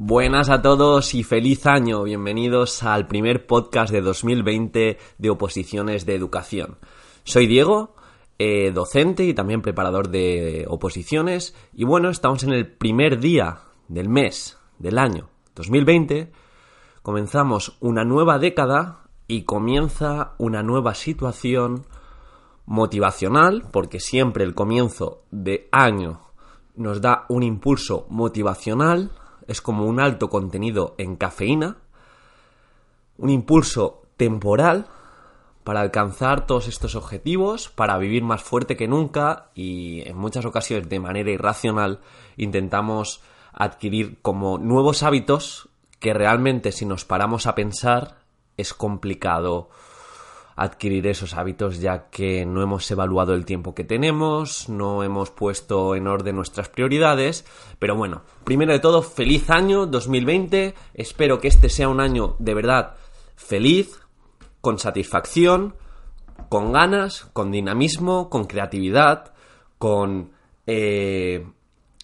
Buenas a todos y feliz año. Bienvenidos al primer podcast de 2020 de oposiciones de educación. Soy Diego, eh, docente y también preparador de oposiciones. Y bueno, estamos en el primer día del mes del año 2020. Comenzamos una nueva década y comienza una nueva situación motivacional, porque siempre el comienzo de año nos da un impulso motivacional, es como un alto contenido en cafeína, un impulso temporal para alcanzar todos estos objetivos, para vivir más fuerte que nunca y en muchas ocasiones de manera irracional intentamos adquirir como nuevos hábitos que realmente si nos paramos a pensar es complicado adquirir esos hábitos ya que no hemos evaluado el tiempo que tenemos, no hemos puesto en orden nuestras prioridades, pero bueno, primero de todo, feliz año 2020, espero que este sea un año de verdad feliz, con satisfacción, con ganas, con dinamismo, con creatividad, con eh,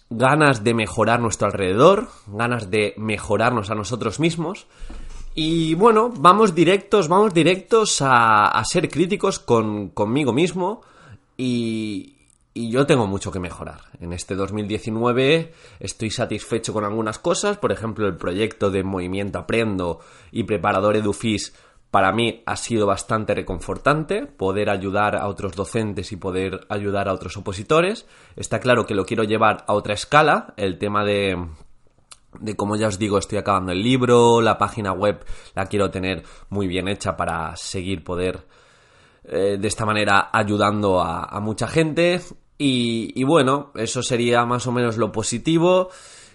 ganas de mejorar nuestro alrededor, ganas de mejorarnos a nosotros mismos y bueno, vamos directos, vamos directos a, ser críticos con, conmigo mismo y, y yo tengo mucho que mejorar. En este 2019 estoy satisfecho con algunas cosas, por ejemplo el proyecto de Movimiento Aprendo y Preparador EduFis para mí ha sido bastante reconfortante poder ayudar a otros docentes y poder ayudar a otros opositores. Está claro que lo quiero llevar a otra escala, el tema de de como ya os digo, estoy acabando el libro, la página web la quiero tener muy bien hecha para seguir poder eh, de esta manera ayudando a, mucha gente. Y, bueno, eso sería más o menos lo positivo.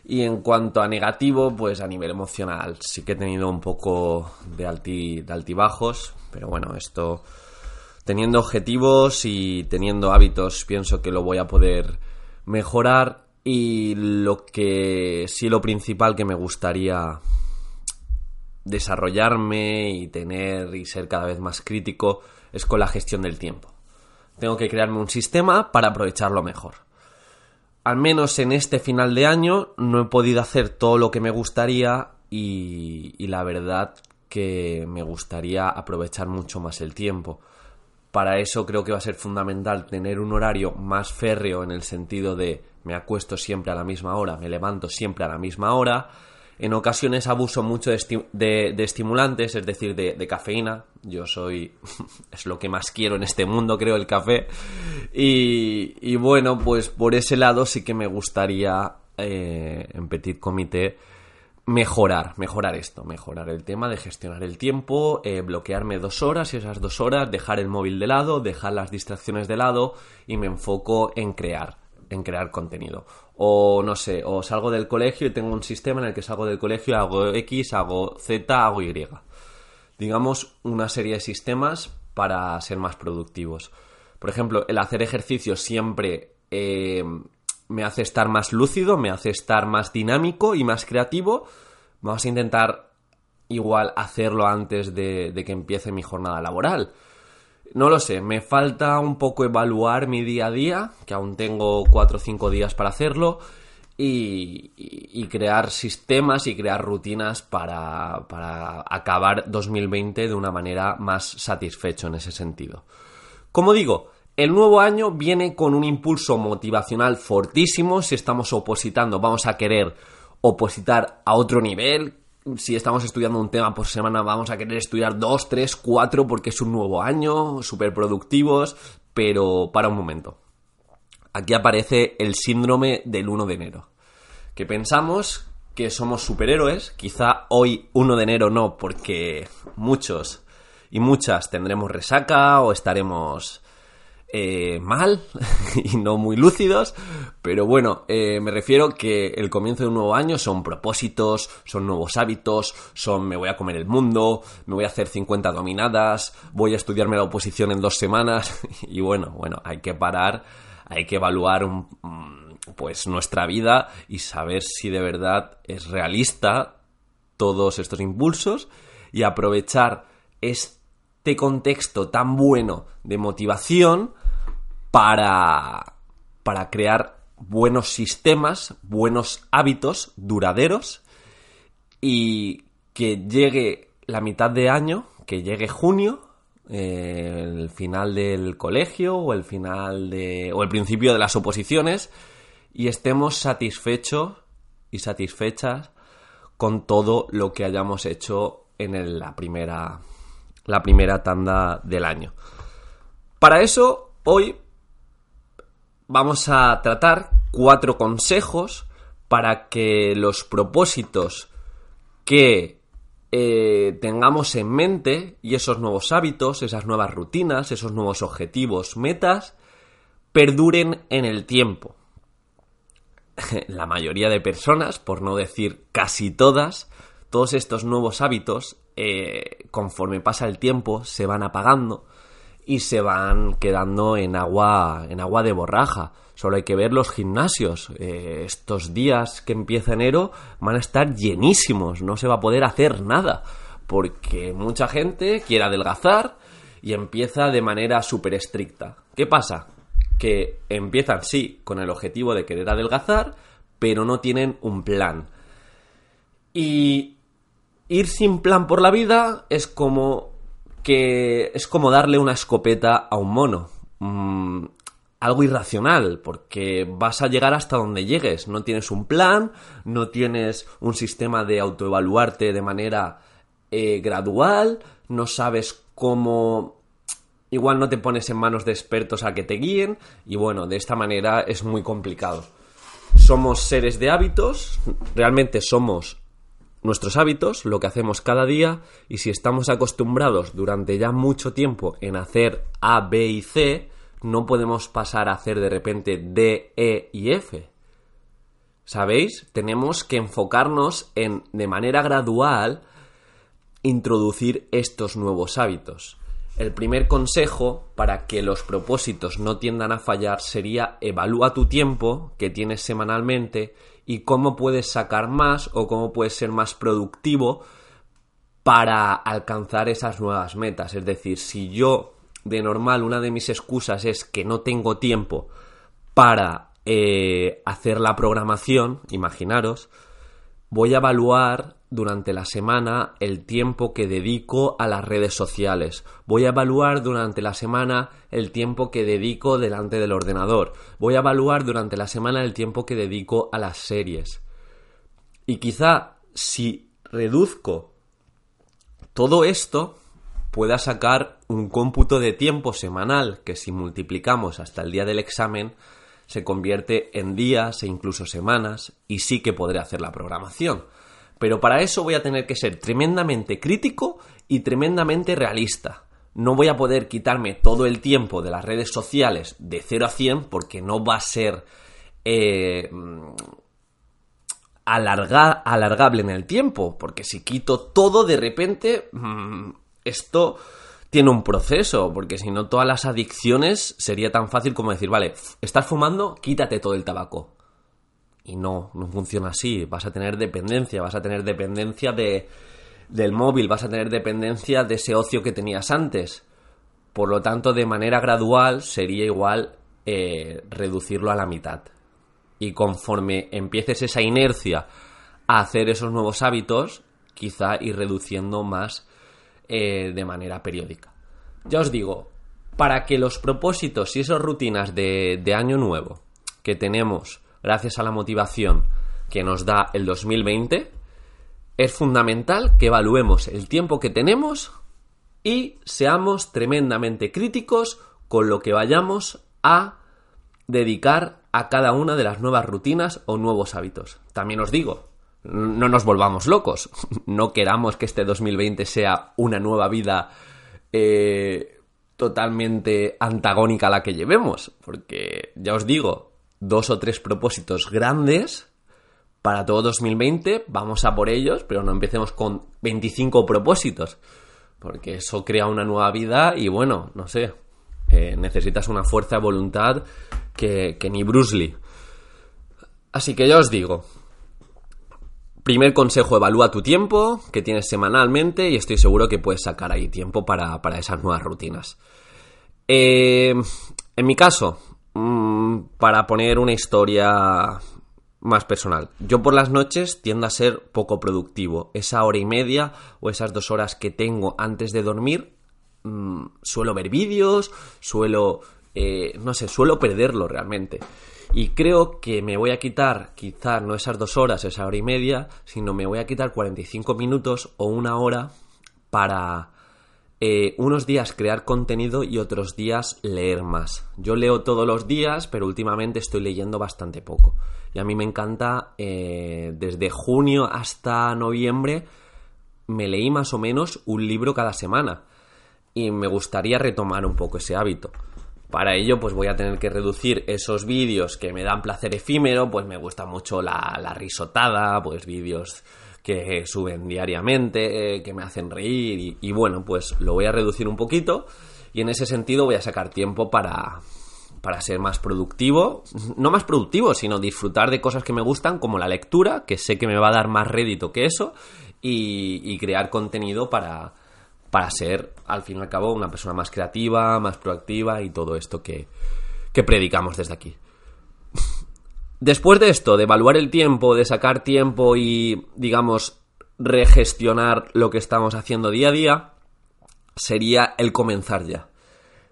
Y en cuanto a negativo, pues a nivel emocional sí que he tenido un poco de, de altibajos. Pero bueno, esto teniendo objetivos y teniendo hábitos pienso que lo voy a poder mejorar y lo que sí, lo principal que me gustaría desarrollarme y tener y ser cada vez más crítico es con la gestión del tiempo. Tengo que crearme un sistema para aprovecharlo mejor. Al menos en este final de año no he podido hacer todo lo que me gustaría y, y la verdad que me gustaría aprovechar mucho más el tiempo. Para eso creo que va a ser fundamental tener un horario más férreo en el sentido de me acuesto siempre a la misma hora, me levanto siempre a la misma hora. En ocasiones abuso mucho de, estimulantes, es decir, de, cafeína. Yo soy. es lo que más quiero en este mundo, creo, el café. Y, bueno, pues por ese lado sí que me gustaría eh, en Petit Comité mejorar, mejorar esto, mejorar el tema de gestionar el tiempo, eh, bloquearme dos horas y esas dos horas dejar el móvil de lado, dejar las distracciones de lado y me enfoco en crear en crear contenido. O no sé, o salgo del colegio y tengo un sistema en el que salgo del colegio, hago X, hago Z, hago Y. Digamos, una serie de sistemas para ser más productivos. Por ejemplo, el hacer ejercicio siempre eh, me hace estar más lúcido, me hace estar más dinámico y más creativo. Vamos a intentar igual hacerlo antes de que empiece mi jornada laboral. No lo sé, me falta un poco evaluar mi día a día, que aún tengo cuatro o cinco días para hacerlo, y, crear sistemas y crear rutinas para, para acabar 2020 de una manera más satisfecho en ese sentido. Como digo, el nuevo año viene con un impulso motivacional fortísimo. Si estamos opositando, vamos a querer opositar a otro nivel, si estamos estudiando un tema por semana, vamos a querer estudiar dos, tres, cuatro, porque es un nuevo año, súper productivos, pero para un momento. Aquí aparece el síndrome del 1 de enero, que pensamos que somos superhéroes, quizá hoy 1 de enero no, porque muchos y muchas tendremos resaca o estaremos eh, mal y no muy lúcidos, pero bueno, eh, me refiero que el comienzo de un nuevo año son propósitos, son nuevos hábitos, son me voy a comer el mundo, me voy a hacer 50 dominadas, voy a estudiarme la oposición en dos semanas y bueno, bueno, hay que parar, hay que evaluar pues nuestra vida y saber si de verdad es realista todos estos impulsos y aprovechar este contexto tan bueno de motivación para, para crear buenos sistemas, buenos hábitos duraderos y que llegue la mitad de año, que llegue junio, eh, el final del colegio o el final de o el principio de las oposiciones y estemos satisfechos y satisfechas con todo lo que hayamos hecho en la primera la primera tanda del año. Para eso hoy vamos a tratar cuatro consejos para que los propósitos que eh, tengamos en mente y esos nuevos hábitos, esas nuevas rutinas, esos nuevos objetivos, metas, perduren en el tiempo. La mayoría de personas, por no decir casi todas, todos estos nuevos hábitos, eh, conforme pasa el tiempo, se van apagando y se van quedando en agua, en agua de borraja. Solo hay que ver los gimnasios. Eh, estos días que empieza enero van a estar llenísimos, no se va a poder hacer nada. Porque mucha gente quiere adelgazar y empieza de manera súper estricta. ¿Qué pasa? Que empiezan, sí, con el objetivo de querer adelgazar, pero no tienen un plan. Y ir sin plan por la vida es como que es como darle una escopeta a un mono. Mm, algo irracional, porque vas a llegar hasta donde llegues. No tienes un plan, no tienes un sistema de autoevaluarte de manera eh, gradual, no sabes cómo... Igual no te pones en manos de expertos a que te guíen y bueno, de esta manera es muy complicado. Somos seres de hábitos, realmente somos nuestros hábitos, lo que hacemos cada día y si estamos acostumbrados durante ya mucho tiempo en hacer A, B y C, no podemos pasar a hacer de repente D, E y F. ¿Sabéis? Tenemos que enfocarnos en, de manera gradual, introducir estos nuevos hábitos. El primer consejo para que los propósitos no tiendan a fallar sería evalúa tu tiempo que tienes semanalmente y cómo puedes sacar más o cómo puedes ser más productivo para alcanzar esas nuevas metas. Es decir, si yo de normal una de mis excusas es que no tengo tiempo para eh, hacer la programación, imaginaros, voy a evaluar durante la semana el tiempo que dedico a las redes sociales. Voy a evaluar durante la semana el tiempo que dedico delante del ordenador. Voy a evaluar durante la semana el tiempo que dedico a las series. Y quizá si reduzco todo esto, pueda sacar un cómputo de tiempo semanal que si multiplicamos hasta el día del examen se convierte en días e incluso semanas y sí que podré hacer la programación. Pero para eso voy a tener que ser tremendamente crítico y tremendamente realista. No voy a poder quitarme todo el tiempo de las redes sociales de 0 a 100 porque no va a ser eh, alargable en el tiempo. Porque si quito todo de repente, mm, esto tiene un proceso, porque si no todas las adicciones sería tan fácil como decir, vale, estás fumando, quítate todo el tabaco. Y no, no funciona así, vas a tener dependencia, vas a tener dependencia de, del móvil, vas a tener dependencia de ese ocio que tenías antes. Por lo tanto, de manera gradual sería igual eh, reducirlo a la mitad. Y conforme empieces esa inercia a hacer esos nuevos hábitos, quizá ir reduciendo más eh, de manera periódica. Ya os digo, para que los propósitos y esas rutinas de, de año nuevo que tenemos gracias a la motivación que nos da el 2020, es fundamental que evaluemos el tiempo que tenemos y seamos tremendamente críticos con lo que vayamos a dedicar a cada una de las nuevas rutinas o nuevos hábitos. También os digo, no nos volvamos locos. No queramos que este 2020 sea una nueva vida eh, totalmente antagónica a la que llevemos. Porque ya os digo, dos o tres propósitos grandes para todo 2020. Vamos a por ellos, pero no empecemos con 25 propósitos. Porque eso crea una nueva vida y bueno, no sé. Eh, necesitas una fuerza de voluntad que, que ni Bruce Lee. Así que ya os digo, Primer consejo, evalúa tu tiempo que tienes semanalmente y estoy seguro que puedes sacar ahí tiempo para, esas nuevas rutinas. Eh, en mi caso, mm, para poner una historia más personal. Yo por las noches tiendo a ser poco productivo. Esa hora y media o esas dos horas que tengo antes de dormir, mm, suelo ver vídeos, suelo, eh, no sé, suelo perderlo realmente. Y creo que me voy a quitar, quizá no esas dos horas, esa hora y media, sino me voy a quitar 45 minutos o una hora para eh, unos días crear contenido y otros días leer más. Yo leo todos los días, pero últimamente estoy leyendo bastante poco. Y a mí me encanta, eh, desde junio hasta noviembre, me leí más o menos un libro cada semana. Y me gustaría retomar un poco ese hábito. Para ello, pues voy a tener que reducir esos vídeos que me dan placer efímero, pues me gusta mucho la, risotada, pues vídeos que suben diariamente, que me hacen reír y, bueno, pues lo voy a reducir un poquito y en ese sentido voy a sacar tiempo para, para ser más productivo, no más productivo, sino disfrutar de cosas que me gustan como la lectura, que sé que me va a dar más rédito que eso, y crear contenido para, para ser, al fin y al cabo, una persona más creativa, más proactiva y todo esto que, que predicamos desde aquí. Después de esto, de evaluar el tiempo, de sacar tiempo y, digamos, regestionar lo que estamos haciendo día a día, sería el comenzar ya.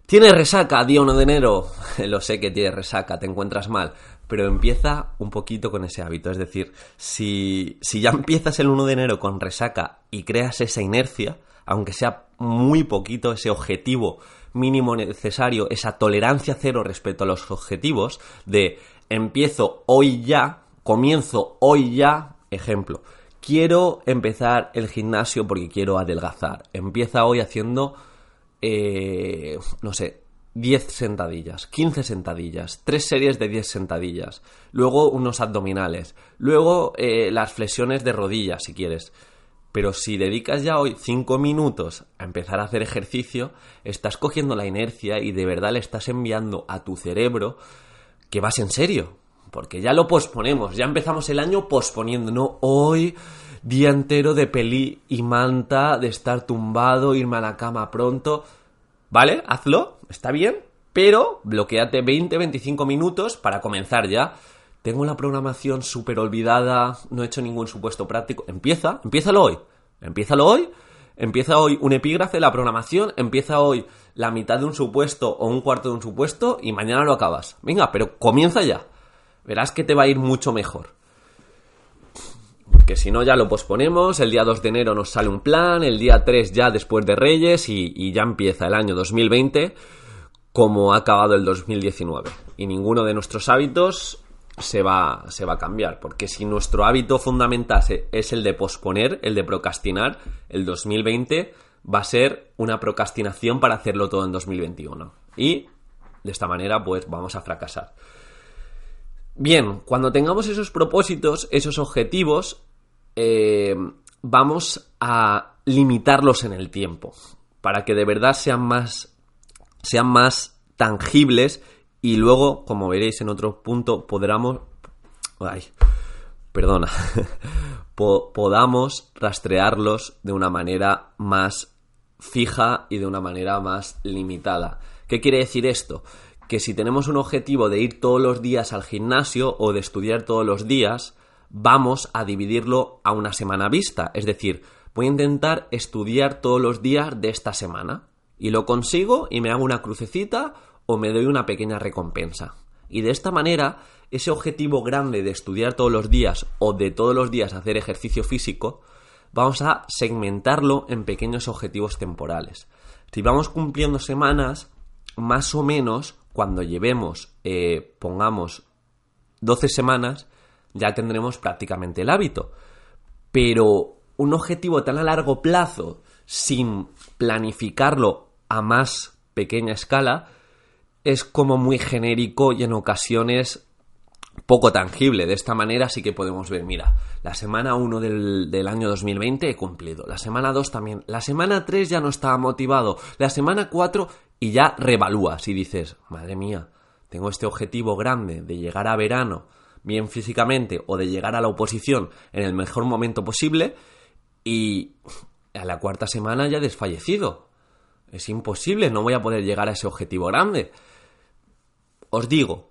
¿Tienes resaca día 1 de enero? Lo sé que tienes resaca, te encuentras mal, pero empieza un poquito con ese hábito. Es decir, si, si ya empiezas el 1 de enero con resaca y creas esa inercia, aunque sea muy poquito, ese objetivo mínimo necesario, esa tolerancia cero respecto a los objetivos, de empiezo hoy ya, comienzo hoy ya, ejemplo, quiero empezar el gimnasio porque quiero adelgazar. Empieza hoy haciendo, eh, no sé, 10 sentadillas, 15 sentadillas, 3 series de 10 sentadillas, luego unos abdominales, luego eh, las flexiones de rodillas si quieres. Pero si dedicas ya hoy 5 minutos a empezar a hacer ejercicio, estás cogiendo la inercia y de verdad le estás enviando a tu cerebro que vas en serio. Porque ya lo posponemos, ya empezamos el año posponiendo, ¿no? Hoy, día entero de peli y manta, de estar tumbado, irme a la cama pronto. ¿Vale? Hazlo, está bien, pero bloqueate 20-25 minutos para comenzar ya. Tengo la programación súper olvidada, no he hecho ningún supuesto práctico. Empieza, empiézalo hoy. Empiézalo hoy. Empieza hoy un epígrafe, la programación, empieza hoy la mitad de un supuesto o un cuarto de un supuesto y mañana lo acabas. Venga, pero comienza ya. Verás que te va a ir mucho mejor. Porque si no, ya lo posponemos. El día 2 de enero nos sale un plan. El día 3 ya después de Reyes. Y, y ya empieza el año 2020 como ha acabado el 2019. Y ninguno de nuestros hábitos se va, se va a cambiar. Porque si nuestro hábito fundamental es el de posponer, el de procrastinar, el 2020 va a ser una procrastinación para hacerlo todo en 2021. Y de esta manera, pues vamos a fracasar. Bien, cuando tengamos esos propósitos, esos objetivos, eh, vamos a limitarlos en el tiempo para que de verdad sean más, sean más tangibles y luego, como veréis en otro punto, podamos... Ay, perdona. podamos rastrearlos de una manera más fija y de una manera más limitada. ¿Qué quiere decir esto? Que si tenemos un objetivo de ir todos los días al gimnasio o de estudiar todos los días, vamos a dividirlo a una semana vista. Es decir, voy a intentar estudiar todos los días de esta semana. Y lo consigo y me hago una crucecita o me doy una pequeña recompensa. Y de esta manera, ese objetivo grande de estudiar todos los días o de todos los días hacer ejercicio físico, vamos a segmentarlo en pequeños objetivos temporales. Si vamos cumpliendo semanas, más o menos, cuando llevemos, eh, pongamos 12 semanas, ya tendremos prácticamente el hábito. Pero un objetivo tan a largo plazo, sin planificarlo a más pequeña escala, es como muy genérico y en ocasiones poco tangible. De esta manera sí que podemos ver, mira, la semana 1 del, año 2020 he cumplido, la semana 2 también, la semana 3 ya no estaba motivado, la semana 4 y ya revalúas y dices, madre mía, tengo este objetivo grande de llegar a verano bien físicamente o de llegar a la oposición en el mejor momento posible y a la cuarta semana ya desfallecido. Es imposible, no voy a poder llegar a ese objetivo grande. Os digo,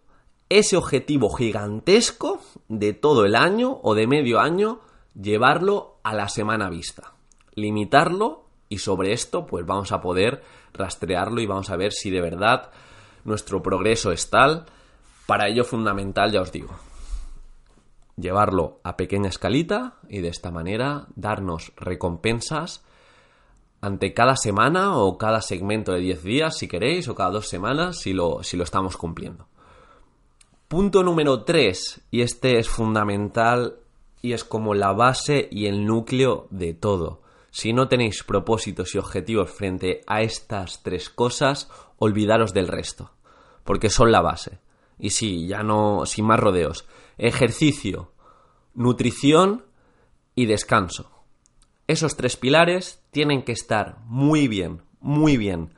ese objetivo gigantesco de todo el año o de medio año, llevarlo a la semana vista, limitarlo y sobre esto pues vamos a poder rastrearlo y vamos a ver si de verdad nuestro progreso es tal. Para ello fundamental, ya os digo, llevarlo a pequeña escalita y de esta manera darnos recompensas ante cada semana o cada segmento de 10 días, si queréis, o cada dos semanas, si lo, si lo estamos cumpliendo. Punto número 3, y este es fundamental y es como la base y el núcleo de todo. Si no tenéis propósitos y objetivos frente a estas tres cosas, olvidaros del resto, porque son la base. Y sí, ya no, sin más rodeos. Ejercicio, nutrición y descanso. Esos tres pilares tienen que estar muy bien, muy bien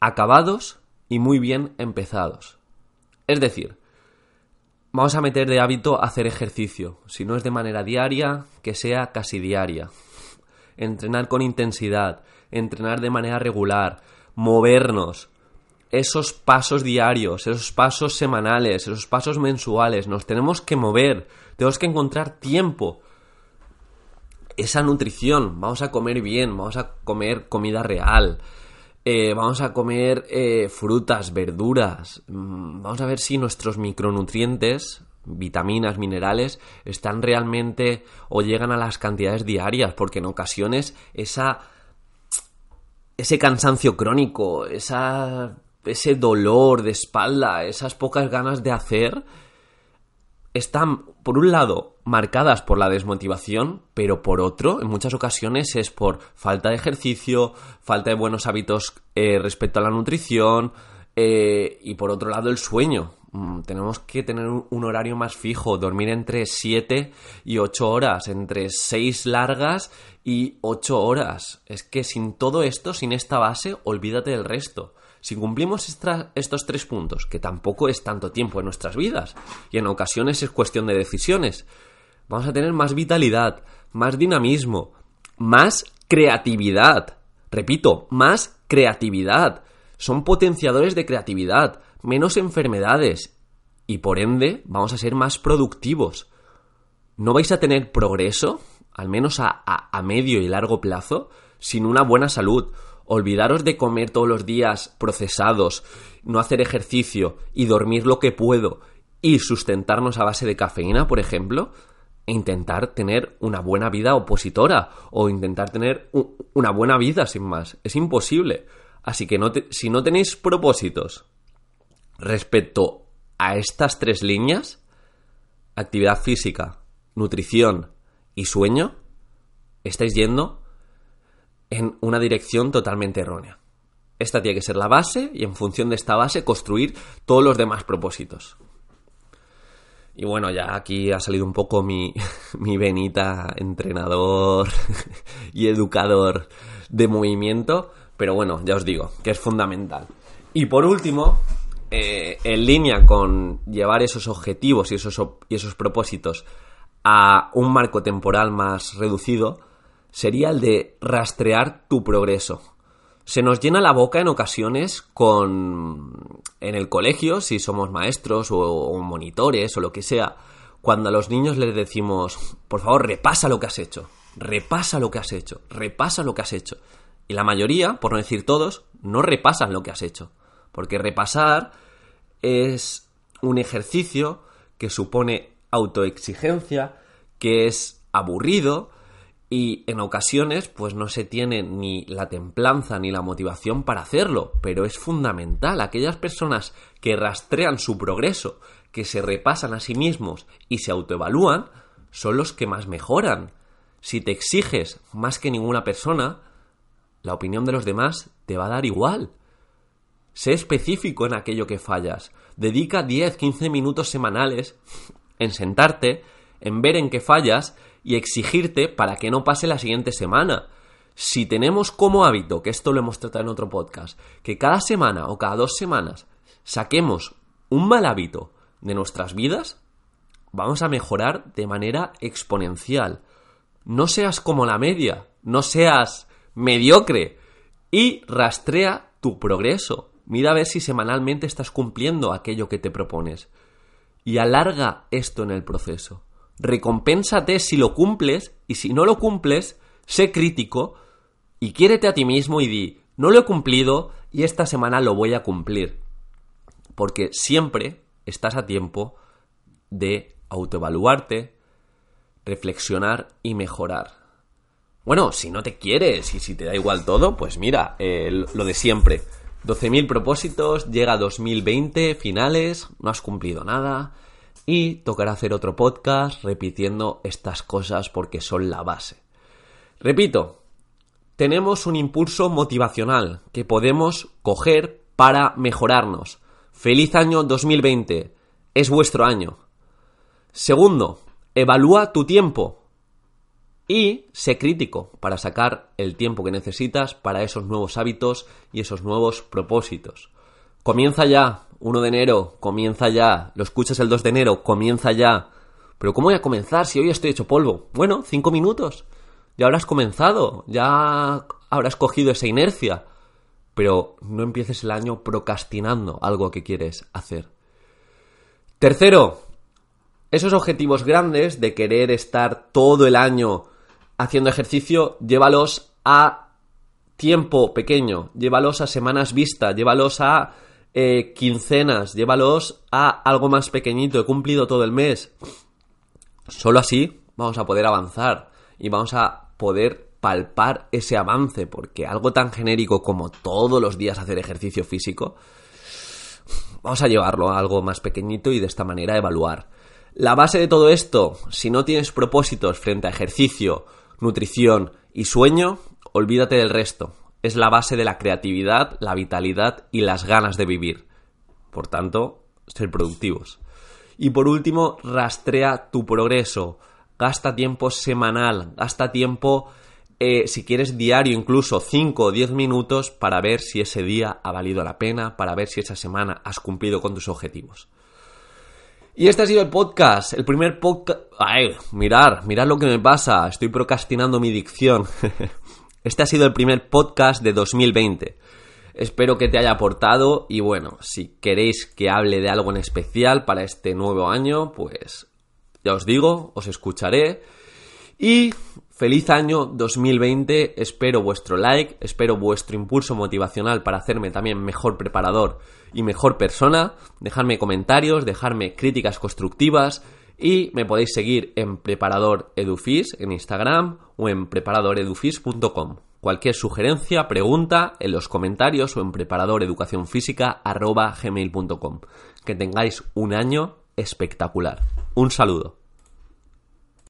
acabados y muy bien empezados. Es decir, vamos a meter de hábito hacer ejercicio. Si no es de manera diaria, que sea casi diaria. Entrenar con intensidad, entrenar de manera regular, movernos. Esos pasos diarios, esos pasos semanales, esos pasos mensuales, nos tenemos que mover, tenemos que encontrar tiempo esa nutrición, vamos a comer bien, vamos a comer comida real, eh, vamos a comer eh, frutas, verduras, mm, vamos a ver si nuestros micronutrientes, vitaminas, minerales, están realmente o llegan a las cantidades diarias, porque en ocasiones esa ese cansancio crónico, esa, ese dolor de espalda, esas pocas ganas de hacer, están, por un lado, marcadas por la desmotivación, pero por otro, en muchas ocasiones es por falta de ejercicio, falta de buenos hábitos eh, respecto a la nutrición eh, y por otro lado el sueño. Mm, tenemos que tener un horario más fijo, dormir entre 7 y 8 horas, entre 6 largas y 8 horas. Es que sin todo esto, sin esta base, olvídate del resto. Si cumplimos estos tres puntos, que tampoco es tanto tiempo en nuestras vidas, y en ocasiones es cuestión de decisiones, vamos a tener más vitalidad, más dinamismo, más creatividad. Repito, más creatividad. Son potenciadores de creatividad, menos enfermedades, y por ende vamos a ser más productivos. No vais a tener progreso, al menos a, a medio y largo plazo, sin una buena salud olvidaros de comer todos los días procesados, no hacer ejercicio y dormir lo que puedo y sustentarnos a base de cafeína, por ejemplo, e intentar tener una buena vida opositora o intentar tener una buena vida sin más. Es imposible. Así que si no tenéis propósitos respecto a estas tres líneas, actividad física, nutrición y sueño, estáis yendo en una dirección totalmente errónea. Esta tiene que ser la base y en función de esta base construir todos los demás propósitos. Y bueno, ya aquí ha salido un poco mi, mi venita entrenador y educador de movimiento, pero bueno, ya os digo que es fundamental. Y por último, eh, en línea con llevar esos objetivos y esos, y esos propósitos a un marco temporal más reducido, sería el de rastrear tu progreso. Se nos llena la boca en ocasiones con... en el colegio, si somos maestros o, monitores o lo que sea, cuando a los niños les decimos, por favor, repasa lo que has hecho, repasa lo que has hecho, repasa lo que has hecho. Y la mayoría, por no decir todos, no repasan lo que has hecho. Porque repasar es un ejercicio que supone autoexigencia, que es aburrido, y en ocasiones pues no se tiene ni la templanza ni la motivación para hacerlo, pero es fundamental. Aquellas personas que rastrean su progreso, que se repasan a sí mismos y se autoevalúan, son los que más mejoran. Si te exiges más que ninguna persona, la opinión de los demás te va a dar igual. Sé específico en aquello que fallas. Dedica 10-15 minutos semanales en sentarte, en ver en qué fallas y exigirte para que no pase la siguiente semana. Si tenemos como hábito, que esto lo hemos tratado en otro podcast, que cada semana o cada dos semanas saquemos un mal hábito de nuestras vidas, vamos a mejorar de manera exponencial. No seas como la media, no seas mediocre y rastrea tu progreso. Mira a ver si semanalmente estás cumpliendo aquello que te propones. y alarga esto en el proceso. Recompénsate si lo cumples y si no lo cumples, sé crítico y quiérete a ti mismo y di, no lo he cumplido y esta semana lo voy a cumplir. Porque siempre estás a tiempo de autoevaluarte, reflexionar y mejorar. Bueno, si no te quieres y si te da igual todo, pues mira, eh, lo de siempre. 12.000 propósitos, llega 2020, finales, no has cumplido nada y tocará hacer otro podcast repitiendo estas cosas porque son la base. Repito, tenemos un impulso motivacional que podemos coger para mejorarnos. Feliz año 2020, es vuestro año. Segundo, evalúa tu tiempo y sé crítico para sacar el tiempo que necesitas para esos nuevos hábitos y esos nuevos propósitos. Comienza ya, 1 de enero, comienza ya, lo escuchas el 2 de enero, comienza ya. Pero ¿cómo voy a comenzar si hoy estoy hecho polvo? Bueno, 5 minutos. Ya habrás comenzado, ya habrás cogido esa inercia. Pero no empieces el año procrastinando algo que quieres hacer. Tercero, esos objetivos grandes de querer estar todo el año haciendo ejercicio, llévalos a tiempo pequeño, llévalos a semanas vista, llévalos a eh, quincenas, llévalos a algo más pequeñito, he cumplido todo el mes. Solo así vamos a poder avanzar y vamos a poder palpar ese avance, porque algo tan genérico como todos los días hacer ejercicio físico, vamos a llevarlo a algo más pequeñito y de esta manera evaluar. La base de todo esto, si no tienes propósitos frente a ejercicio, nutrición y sueño, olvídate del resto. Es la base de la creatividad, la vitalidad y las ganas de vivir. Por tanto, ser productivos. Y por último, rastrea tu progreso. Gasta tiempo semanal, gasta tiempo, eh, si quieres diario, incluso 5 o 10 minutos para ver si ese día ha valido la pena, para ver si esa semana has cumplido con tus objetivos. Y este ha sido el podcast, el primer podcast... Ay, mirar, mirar lo que me pasa, estoy procrastinando mi dicción. este ha sido el primer podcast de 2020. Espero que te haya aportado y bueno, si queréis que hable de algo en especial para este nuevo año, pues ya os digo, os escucharé. Y feliz año 2020, espero vuestro like, espero vuestro impulso motivacional para hacerme también mejor preparador y mejor persona. Dejadme comentarios, dejarme críticas constructivas y me podéis seguir en Preparador Edufis en Instagram o en preparadoredufis.com. Cualquier sugerencia, pregunta en los comentarios o en preparadoreducacionfísica.gmail.com. Que tengáis un año espectacular. Un saludo.